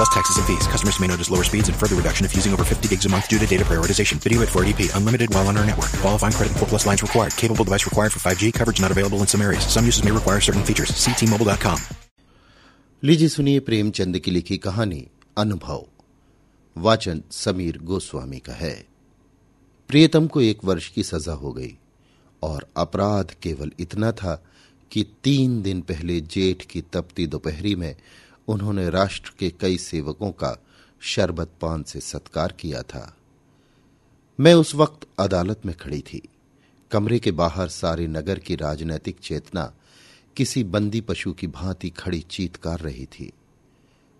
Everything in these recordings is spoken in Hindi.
Plus taxes and fees. Customers may notice lower speeds and further reduction if using over 50 gigs a month due to data prioritization. Video at 480p. Unlimited while on our network. Qualifying credit and 4 plus lines required. Capable device required for 5G. Coverage not available in some areas. Some uses may require certain features. See T-Mobile.com. लीजिए सुनिए प्रेमचंद की लिखी कहानी अनुभव वाचन समीर गोस्वामी का है प्रियतम को एक वर्ष की सजा हो गई और अपराध केवल इतना था कि तीन दिन पहले जेठ की तपती दोपहरी में उन्होंने राष्ट्र के कई सेवकों का शरबत पान से सत्कार किया था। मैं उस वक्त अदालत में खड़ी थी। कमरे के बाहर सारे नगर की राजनैतिक चेतना किसी बंदी पशु की भांति खड़ी चीतकार रही थी।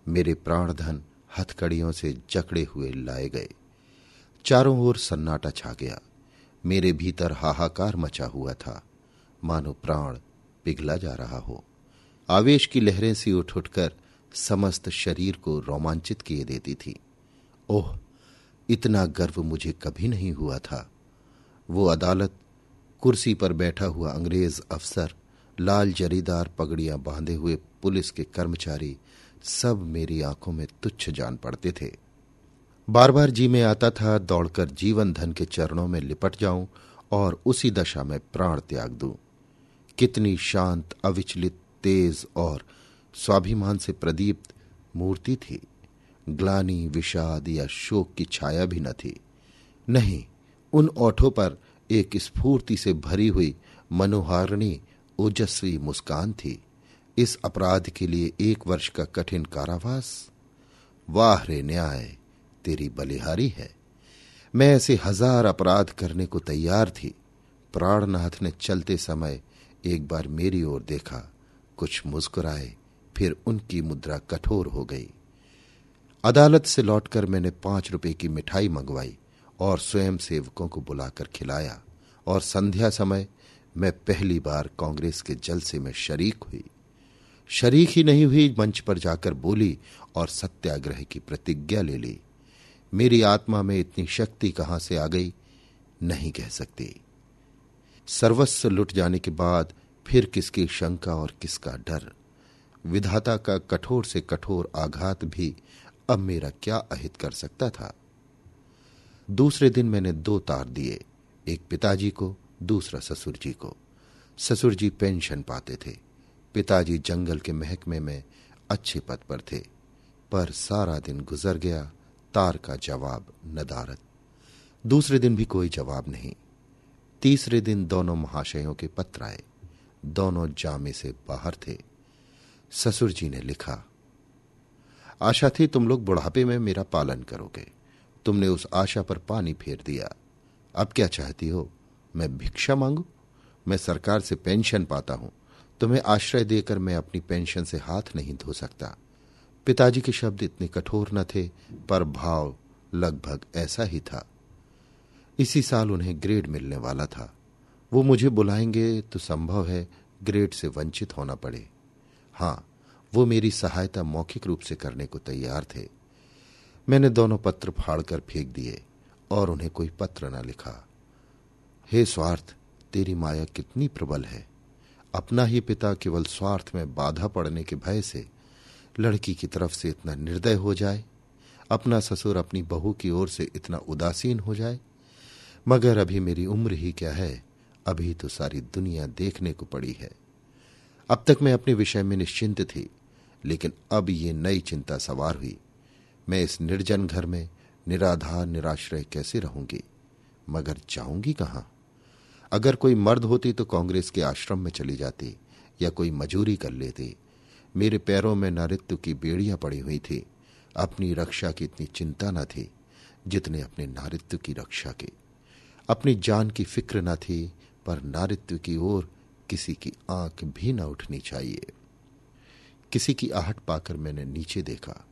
मेरे प्राणधन हथकड़ियों से जकड़े हुए लाए गए। चारों ओर सन्नाटा छा गया। मेरे भीतर हाहाकार मचा हुआ था। मानो प्राण पिघला जा रहा हो। आवेश की लहरें सी उठ उठकर समस्त शरीर को रोमांचित किए देती थी। ओह, इतना गर्व मुझे कभी नहीं हुआ था। वो अदालत, कुर्सी पर बैठा हुआ अंग्रेज़ अफसर, लाल जरीदार पगड़ियाँ बांधे हुए पुलिस के कर्मचारी, सब मेरी आँखों में तुच्छ जान पड़ते थे। बार बार जी में आता था, दौड़कर जीवन धन के चरणों में लिपट जाऊँ और उसी दशा में प्राण त्याग दूँ। कितनी शांत, अविचलित, तेज और स्वाभिमान से प्रदीप्त मूर्ति थी। ग्लानी, विषाद या शोक की छाया भी न थी। नहीं, उन ओठों पर एक स्फूर्ति से भरी हुई मनोहारिणी, ओजस्वी मुस्कान थी। इस अपराध के लिए एक वर्ष का कठिन कारावास? वाह रे न्याय, तेरी बलिहारी है। मैं ऐसे हज़ार अपराध करने को तैयार थी। प्राणनाथ ने चलते समय एक बार मेरी ओर देखा, कुछ मुस्कुराए। फिर उनकी मुद्रा कठोर हो गई। अदालत से लौटकर मैंने पाँच रुपए की मिठाई मंगवाई और स्वयं सेवकों को बुलाकर खिलाया और संध्या समय मैं पहली बार कांग्रेस के जलसे में शरीक हुई। शरीक ही नहीं हुई, मंच पर जाकर बोली और सत्याग्रह की प्रतिज्ञा ले ली। मेरी आत्मा में इतनी शक्ति कहाँ से आ गई, नहीं कह सकती। सर्वस्व लुट जाने के बाद फिर किसकी शंका और किसका डर? विधाता का कठोर से कठोर आघात भी अब मेरा क्या अहित कर सकता था? दूसरे दिन मैंने दो तार दिए, एक पिताजी को, दूसरा ससुर जी को। ससुर जी पेंशन पाते थे। पिताजी जंगल के महकमे में अच्छे पद पर थे। पर सारा दिन गुजर गया, तार का जवाब नदारत दूसरे दिन भी कोई जवाब नहीं। तीसरे दिन दोनों महाशयों के पत्र आए। दोनों जामे से बाहर थे। ससुर जी ने लिखा, आशा थी तुम लोग बुढ़ापे में मेरा पालन करोगे। तुमने उस आशा पर पानी फेर दिया। अब क्या चाहती हो? मैं भिक्षा मांगू? मैं सरकार से पेंशन पाता हूँ। तुम्हें आश्रय देकर मैं अपनी पेंशन से हाथ नहीं धो सकता। पिताजी के शब्द इतने कठोर न थे, पर भाव लगभग ऐसा ही था। इसी साल उन्हें ग्रेड मिलने वाला था। वो मुझे बुलाएँगे तो संभव है ग्रेड से वंचित होना पड़े। हाँ, वो मेरी सहायता मौखिक रूप से करने को तैयार थे। मैंने दोनों पत्र फाड़कर फेंक दिए और उन्हें कोई पत्र न लिखा। हे स्वार्थ, तेरी माया कितनी प्रबल है। अपना ही पिता केवल स्वार्थ में बाधा पड़ने के भय से लड़की की तरफ़ से इतना निर्दय हो जाए, अपना ससुर अपनी बहू की ओर से इतना उदासीन हो जाए, मगर अभी मेरी उम्र ही क्या है, अभी तो सारी दुनिया देखने को पड़ी है। अब तक मैं अपने विषय में निश्चिंत थी, लेकिन अब ये नई चिंता सवार हुई। मैं इस निर्जन घर में निराधार, निराश्रय कैसे रहूँगी? मगर जाऊँगी कहाँ? अगर कोई मर्द होती तो कांग्रेस के आश्रम में चली जाती, या कोई मजूरी कर लेती। मेरे पैरों में नारित्व की बेड़ियाँ पड़ी हुई थी। अपनी रक्षा की इतनी चिंता न थी, जितने अपने नारित्व की रक्षा की। अपनी जान की फ़िक्र न थी, पर नारित्व की ओर किसी की आँख भी न उठनी चाहिए। किसी की आहट पाकर मैंने नीचे देखा,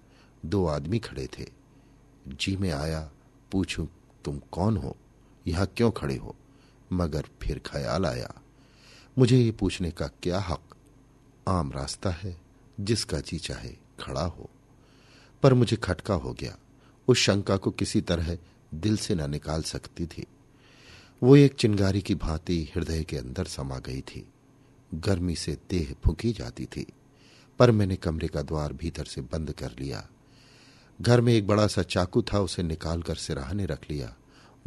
दो आदमी खड़े थे। जी में आया, पूछूँ, तुम कौन हो? यहाँ क्यों खड़े हो? मगर फिर ख्याल आया, मुझे ये पूछने का क्या हक? आम रास्ता है, जिसका जी चाहे खड़ा हो। पर मुझे खटका हो गया। उस शंका को किसी तरह दिल से न निकाल सकती थी। वो एक चिंगारी की भांति हृदय के अंदर समा गई थी। गर्मी से देह फूकी जाती थी, पर मैंने कमरे का द्वार भीतर से बंद कर लिया। घर में एक बड़ा सा चाकू था, उसे निकालकर सिराहने रख लिया।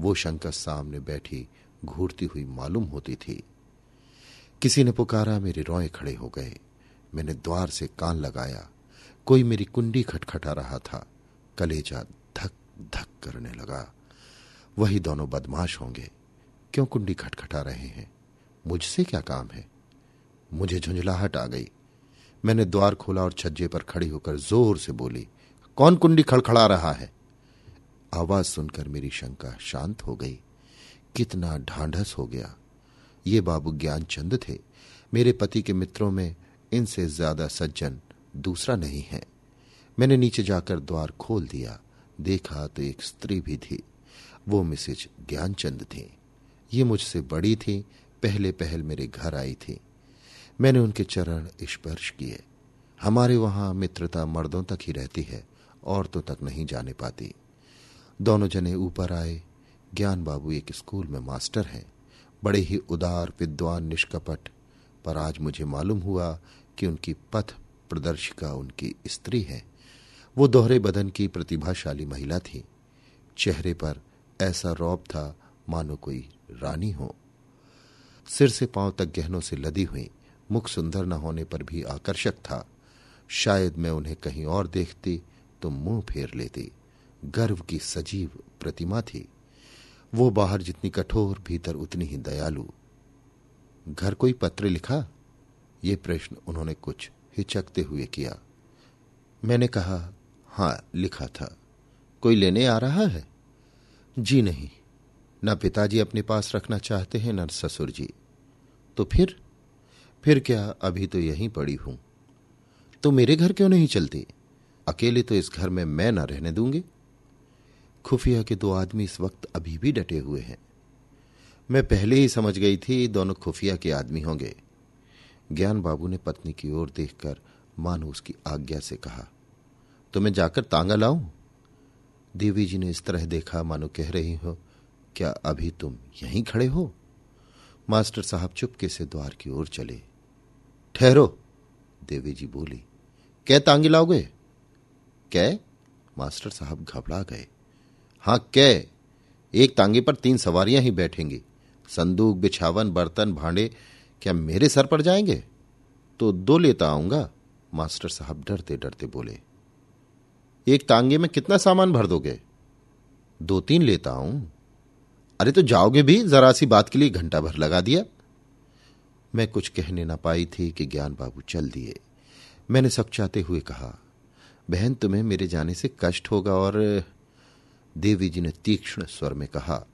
वो शंकर सामने बैठी, घूरती हुई मालूम होती थी। किसी ने पुकारा, मेरे रोए खड़े हो गए। मैंने द्वार से कान लगाया। कोई मेरी कुंडी खटखटा रहा था। कलेजा धक धक करने लगा। वही दोनों बदमाश होंगे। क्यों कुंडी खटखटा रहे हैं? मुझसे क्या काम है? मुझे झुंझलाहट आ गई। मैंने द्वार खोला और छज्जे पर खड़ी होकर ज़ोर से बोली, कौन कुंडी खड़खड़ा रहा है? आवाज़ सुनकर मेरी शंका शांत हो गई। कितना ढांढस हो गया। ये बाबू ज्ञानचंद थे। मेरे पति के मित्रों में इनसे ज़्यादा सज्जन दूसरा नहीं है। मैंने नीचे जाकर द्वार खोल दिया। देखा तो एक स्त्री भी थी। वो मिसेज ज्ञानचंद थी। ये मुझसे बड़ी थी, पहले पहल मेरे घर आई थी। मैंने उनके चरण स्पर्श किए। हमारे वहाँ मित्रता मर्दों तक ही रहती है, औरतों तक नहीं जाने पाती। दोनों जने ऊपर आए। ज्ञान बाबू एक स्कूल में मास्टर हैं। बड़े ही उदार, विद्वान, निष्कपट। पर आज मुझे मालूम हुआ कि उनकी पथ प्रदर्शिका उनकी स्त्री है। वो दोहरे बदन की प्रतिभाशाली महिला थी। चेहरे पर ऐसा रौब था मानो कोई रानी हो। सिर से पाँव तक गहनों से लदी हुई, मुख सुंदर न होने पर भी आकर्षक था। शायद मैं उन्हें कहीं और देखती तो मुँह फेर लेती। गर्व की सजीव प्रतिमा थी। वो बाहर जितनी कठोर, भीतर उतनी ही दयालु। घर कोई पत्र लिखा? ये प्रश्न उन्होंने कुछ हिचकते हुए किया। मैंने कहा, हाँ, लिखा था। कोई लेने आ रहा है? जी नहीं। न पिताजी अपने पास रखना चाहते हैं, न ससुर जी। तो फिर? फिर क्या अभी तो यहीं पड़ी हूँ? तो मेरे घर क्यों नहीं चलती? अकेले तो इस घर में मैं न रहने दूँगी। खुफिया के दो आदमी इस वक्त अभी भी डटे हुए हैं। मैं पहले ही समझ गई थी, दोनों खुफिया के आदमी होंगे। ज्ञान बाबू ने पत्नी की ओर देखकर मानो उसकी आज्ञा से कहा तो मैं जाकर तांगा लाऊं? देवी जी ने इस तरह देखा, मानो कह रही हो क्या अभी तुम यहीं खड़े हो? मास्टर साहब चुपके से द्वार की ओर चले। ठहरो देवी जी बोली। कै तांगे लाओगे? कै? मास्टर साहब घबरा गए। हाँ, कै। एक तांगे पर तीन सवारियाँ ही बैठेंगी। संदूक, बिछावन, बर्तन, भांडे, क्या मेरे सर पर जाएँगे? तो दो लेता आऊँगा। मास्टर साहब डरते डरते बोले। एक तांगे में कितना सामान भर दोगे? दो तीन लेता हूँ अरे तो जाओगे भी, जरा सी बात के लिए घंटा भर लगा दिया। मैं कुछ कहने ना पाई थी कि ज्ञान बाबू चल दिए। मैंने सकचाते हुए कहा, बहन, तुम्हें मेरे जाने से कष्ट होगा और देवी जी ने तीक्ष्ण स्वर में कहा,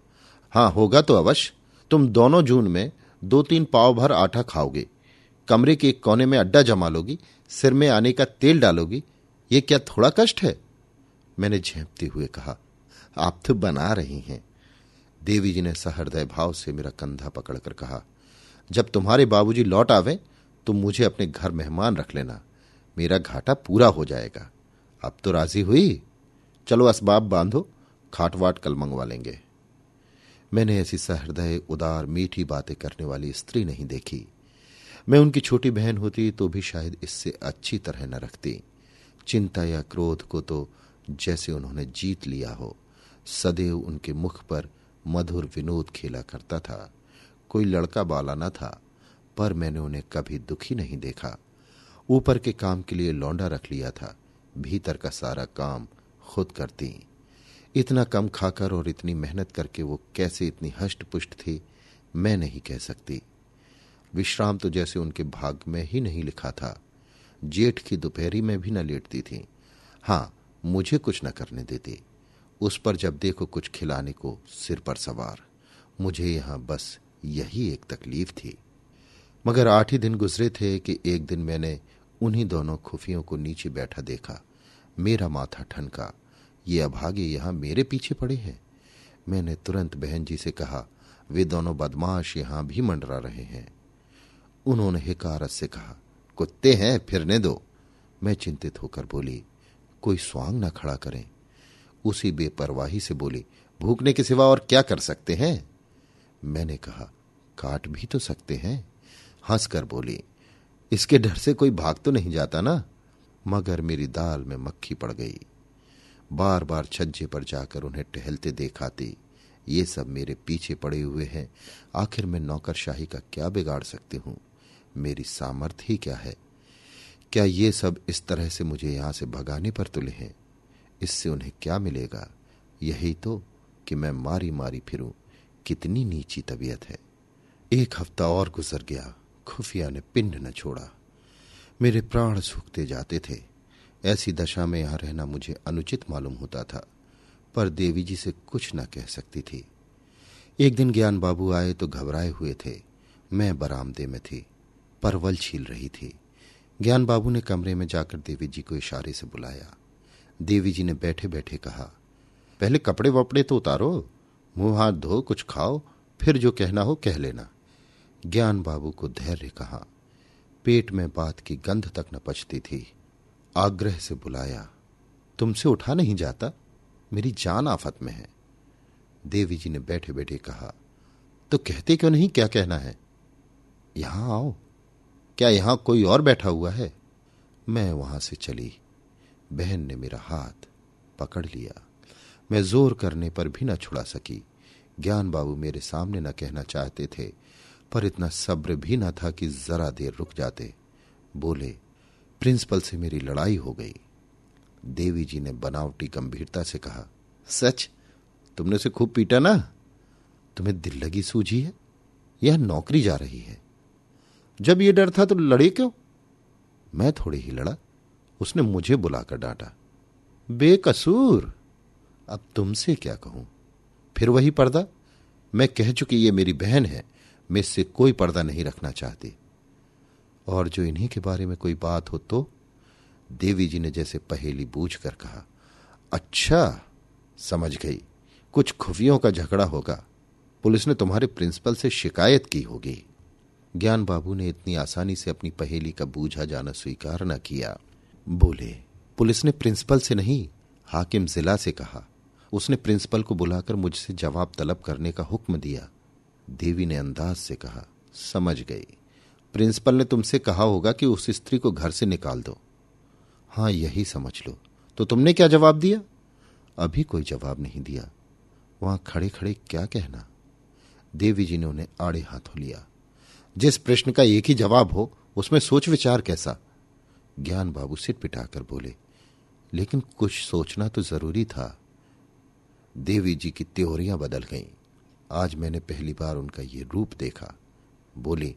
हाँ, होगा तो अवश्य। तुम दोनों जून में दो तीन पाव भर आटा खाओगे। कमरे के एक कोने में अड्डा जमा लोगी, सिर में आने का तेल डालोगी। ये क्या थोड़ा कष्ट है? मैंने झेपते हुए कहा, आप तो बना रही हैं। देवी जी ने सहृदय भाव से मेरा कंधा पकड़कर कहा, जब तुम्हारे बाबूजी लौट आवे तो मुझे अपने घर मेहमान रख लेना। मेरा घाटा पूरा हो जाएगा। अब तो राज़ी हुई? चलो असबाब बांधो, खाटवाट कल मंगवा लेंगे। मैंने ऐसी सहृदय, उदार, मीठी बातें करने वाली स्त्री नहीं देखी। मैं उनकी छोटी बहन होती तो भी शायद इससे अच्छी तरह न रखती। चिंता या क्रोध को तो जैसे उन्होंने जीत लिया हो, सदैव उनके मुख पर मधुर विनोद खेला करता था। कोई लड़का बाला न था, पर मैंने उन्हें कभी दुखी नहीं देखा। ऊपर के काम के लिए लौंडा रख लिया था, भीतर का सारा काम खुद करती। इतना कम खाकर और इतनी मेहनत करके वो कैसे इतनी हष्ट पुष्ट थी, मैं नहीं कह सकती। विश्राम तो जैसे उनके भाग में ही नहीं लिखा था। जेठ की दोपहरी में भी न लेटती थी। हाँ, मुझे कुछ न करने देती। उस पर जब देखो कुछ खिलाने को सिर पर सवार। मुझे यहाँ बस यही एक तकलीफ़ थी। मगर आठ ही दिन गुजरे थे कि एक दिन मैंने उन्हीं दोनों खुफियों को नीचे बैठा देखा। मेरा माथा ठनका। ये अभागे यहाँ मेरे पीछे पड़े हैं। मैंने तुरंत बहन जी से कहा, वे दोनों बदमाश यहाँ भी मंडरा रहे हैं। उन्होंने हिकारत से कहा, कुत्ते हैं, फिरने दो। मैं चिंतित होकर बोली, कोई स्वांग ना खड़ा करें। उसी बेपरवाही से बोली, भूखने के सिवा और क्या कर सकते हैं? मैंने कहा, काट भी तो सकते हैं। हंसकर बोली, इसके डर से कोई भाग तो नहीं जाता ना? मगर मेरी दाल में मक्खी पड़ गई। बार बार छज्जे पर जाकर उन्हें टहलते देखाती, ये सब मेरे पीछे पड़े हुए हैं। आखिर मैं नौकरशाही का क्या बिगाड़ सकती हूँ? मेरी सामर्थ्य ही क्या है? क्या ये सब इस तरह से मुझे यहाँ से भगाने पर तुले हैं? इससे उन्हें क्या मिलेगा? यही तो कि मैं मारी मारी फिरूं। कितनी नीची तबीयत है। एक हफ़्ता और गुजर गया। खुफिया ने पिंड न छोड़ा। मेरे प्राण सूखते जाते थे। ऐसी दशा में यहाँ रहना मुझे अनुचित मालूम होता था। पर देवी जी से कुछ न कह सकती थी। एक दिन ज्ञान बाबू आए तो घबराए हुए थे। मैं बरामदे में थी। परवल छील रही थी। ज्ञान बाबू ने कमरे में जाकर देवी जी को इशारे से बुलाया। देवी जी ने बैठे बैठे कहा, पहले कपड़े वपड़े तो उतारो, मुँह हाथ धो, कुछ खाओ, फिर जो कहना हो कह लेना। ज्ञान बाबू को धैर्य कहा। पेट में बात की गंध तक न पचती थी। आग्रह से बुलाया, तुमसे उठा नहीं जाता? मेरी जान आफत में है। देवी जी ने बैठे बैठे कहा तो कहते क्यों नहीं क्या कहना है? यहाँ आओ। क्या यहाँ कोई और बैठा हुआ है? मैं वहाँ से चली। बहन ने मेरा हाथ पकड़ लिया। मैं ज़ोर करने पर भी न छुड़ा सकी। ज्ञान बाबू मेरे सामने न कहना चाहते थे, पर इतना सब्र भी न था कि जरा देर रुक जाते। बोले, प्रिंसिपल से मेरी लड़ाई हो गई। देवी जी ने बनावटी गंभीरता से कहा, सच? तुमने उसे खूब पीटा ना? तुम्हें दिल लगी सूझी है? यह नौकरी जा रही है। जब यह डर था तो लड़े क्यों? मैं थोड़ी ही लड़ा। उसने मुझे बुलाकर डांटा, बेकसूर, अब तुमसे क्या कहूँ? फिर वही पर्दा? मैं कह चुकी ये मेरी बहन है, मैं इससे कोई पर्दा नहीं रखना चाहती। और जो इन्हीं के बारे में कोई बात हो तो? देवी जी ने जैसे पहेली बूझ कर कहा अच्छा समझ गई। कुछ खुफियों का झगड़ा होगा। पुलिस ने तुम्हारे प्रिंसिपल से शिकायत की होगी। ज्ञान बाबू ने इतनी आसानी से अपनी पहेली का बूझा जाना स्वीकार न किया। बोले, पुलिस ने प्रिंसिपल से नहीं, हाकिम जिला से कहा। उसने प्रिंसिपल को बुलाकर मुझसे जवाब तलब करने का हुक्म दिया। देवी ने अंदाज से कहा, समझ गई। प्रिंसिपल ने तुमसे कहा होगा कि उस स्त्री को घर से निकाल दो। हाँ, यही समझ लो। तो तुमने क्या जवाब दिया? अभी कोई जवाब नहीं दिया। वहाँ खड़े खड़े क्या कहना? देवी जी ने उन्हें आड़े हाथों लिया। जिस प्रश्न का एक ही जवाब हो, उसमें सोच विचार कैसा? ज्ञान बाबू सिट पिटाकर बोले, लेकिन कुछ सोचना तो ज़रूरी था। देवी जी की त्योरियाँ बदल गईं। आज मैंने पहली बार उनका ये रूप देखा। बोली,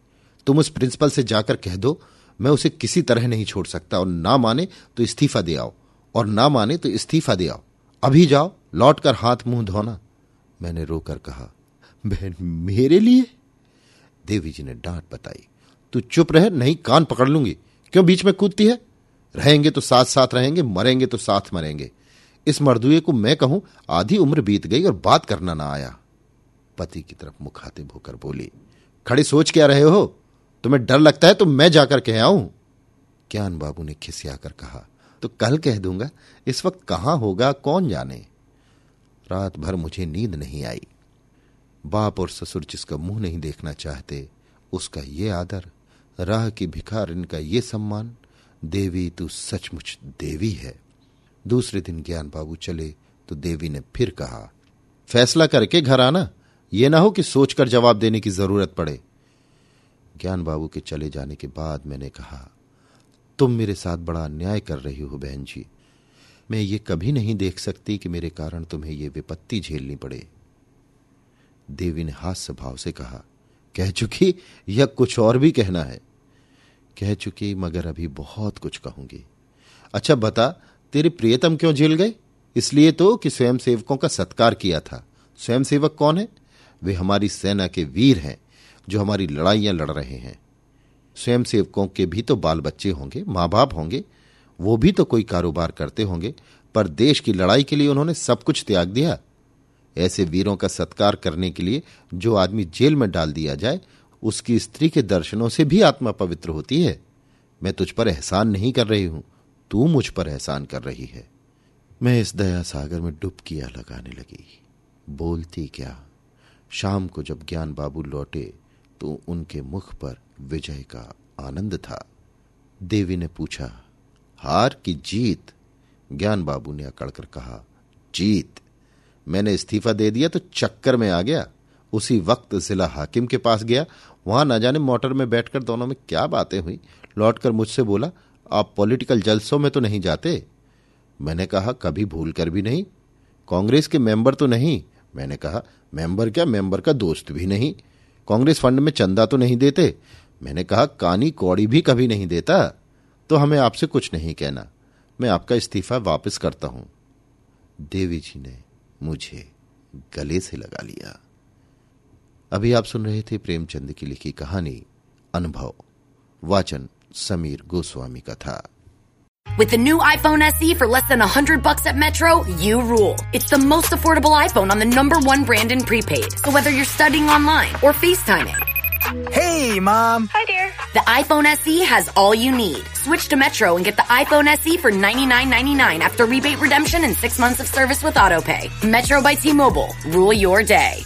तुम उस प्रिंसिपल से जाकर कह दो, मैं उसे किसी तरह नहीं छोड़ सकता और ना माने तो इस्तीफा दे आओ, और ना माने तो इस्तीफा दे आओ। अभी जाओ, लौटकर हाथ मुँह धोना। मैंने रोकर कहा, बहन, मेरे लिए? देवी जी ने डांट बताई, तू चुप रह, नहीं कान पकड़ लूँगी। क्यों बीच में कूदती है? रहेंगे तो साथ साथ रहेंगे, मरेंगे तो साथ मरेंगे। इस मर्दुए को मैं कहूँ, आधी उम्र बीत गई और बात करना ना आया। पति की तरफ़ मुखातिब होकर बोली, खड़ी सोच क्या रहे हो? तुम्हें डर लगता है तो मैं जाकर कह आऊँ? ज्ञान बाबू ने खिसियाकर कहा तो कल कह दूँगा, इस वक्त कहाँ होगा, कौन जाने? रात भर मुझे नींद नहीं आई। बाप और ससुर जिसका मुँह नहीं देखना चाहते, उसका ये आदर राह की भिखार इनका ये सम्मान, देवी तू सचमुच देवी है। दूसरे दिन ज्ञान बाबू चले तो देवी ने फिर कहा, फैसला करके घर आना। यह ना हो कि सोचकर जवाब देने की ज़रूरत पड़े। ज्ञान बाबू के चले जाने के बाद मैंने कहा, तुम मेरे साथ बड़ा अन्याय कर रही हो बहन जी। मैं ये कभी नहीं देख सकती कि मेरे कारण तुम्हें ये विपत्ति झेलनी पड़े। देवी ने हास्य भाव से कहा, कह चुकी या कुछ और भी कहना है। कह चुकी, मगर अभी बहुत कुछ कहूँगी। अच्छा बता, तेरे प्रियतम क्यों जेल गए इसलिए तो कि स्वयं सेवकों का सत्कार किया था। स्वयं सेवक कौन है? वे हमारी सेना के वीर हैं, जो हमारी लड़ाइयाँ लड़ रहे हैं। स्वयं सेवकों के भी तो बाल बच्चे होंगे माँ बाप होंगे, वो भी तो कोई कारोबार करते होंगे, पर देश की लड़ाई के लिए उन्होंने सब कुछ त्याग दिया। ऐसे वीरों का सत्कार करने के लिए जो आदमी जेल में डाल दिया जाए उसकी स्त्री के दर्शनों से भी आत्मा पवित्र होती है। मैं तुझ पर एहसान नहीं कर रही हूँ। तू मुझ पर एहसान कर रही है। मैं इस दया सागर में डुबकियाँ लगाने लगी। बोलती क्या? शाम को जब ज्ञान बाबू लौटे तो उनके मुख पर विजय का आनंद था। देवी ने पूछा, हार की जीत? ज्ञान बाबू ने अकड़कर कहा, जीत। मैंने इस्तीफा दे दिया तो चक्कर में आ गया। उसी वक्त जिला हाकिम के पास गया वहाँ न जाने मोटर में बैठकर दोनों में क्या बातें हुई। लौटकर मुझसे बोला, आप पॉलिटिकल जलसों में तो नहीं जाते? मैंने कहा, कभी भूल कर भी नहीं। कांग्रेस के मेंबर तो नहीं। मैंने कहा, मेंबर क्या? मेंबर का दोस्त भी नहीं। कांग्रेस फंड में चंदा तो नहीं देते? मैंने कहा, कानी कौड़ी भी कभी नहीं देता। तो हमें आपसे कुछ नहीं कहना। मैं आपका इस्तीफा वापस करता हूँ। देवी जी ने मुझे गले से लगा लिया। अभी आप सुन रहे थे प्रेमचंद की लिखी कहानी अनुभव वाचन समीर गोस्वामी का था With the new iPhone SE for less than 100 bucks at Metro, you rule. It's the most affordable iPhone on the number one brand in prepaid. So whether you're studying online or FaceTiming. Hey, Mom. Hi, dear. The iPhone SE has all you need. Switch to Metro and get the iPhone SE for $99.99 after rebate redemption and six months of service with AutoPay. Metro by T-Mobile. Rule your day.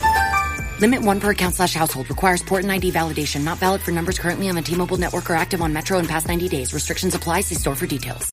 Limit one per account slash household. Requires port and ID validation. Not valid for numbers currently on the T-Mobile network or active on Metro in past 90 days. Restrictions apply. See store for details.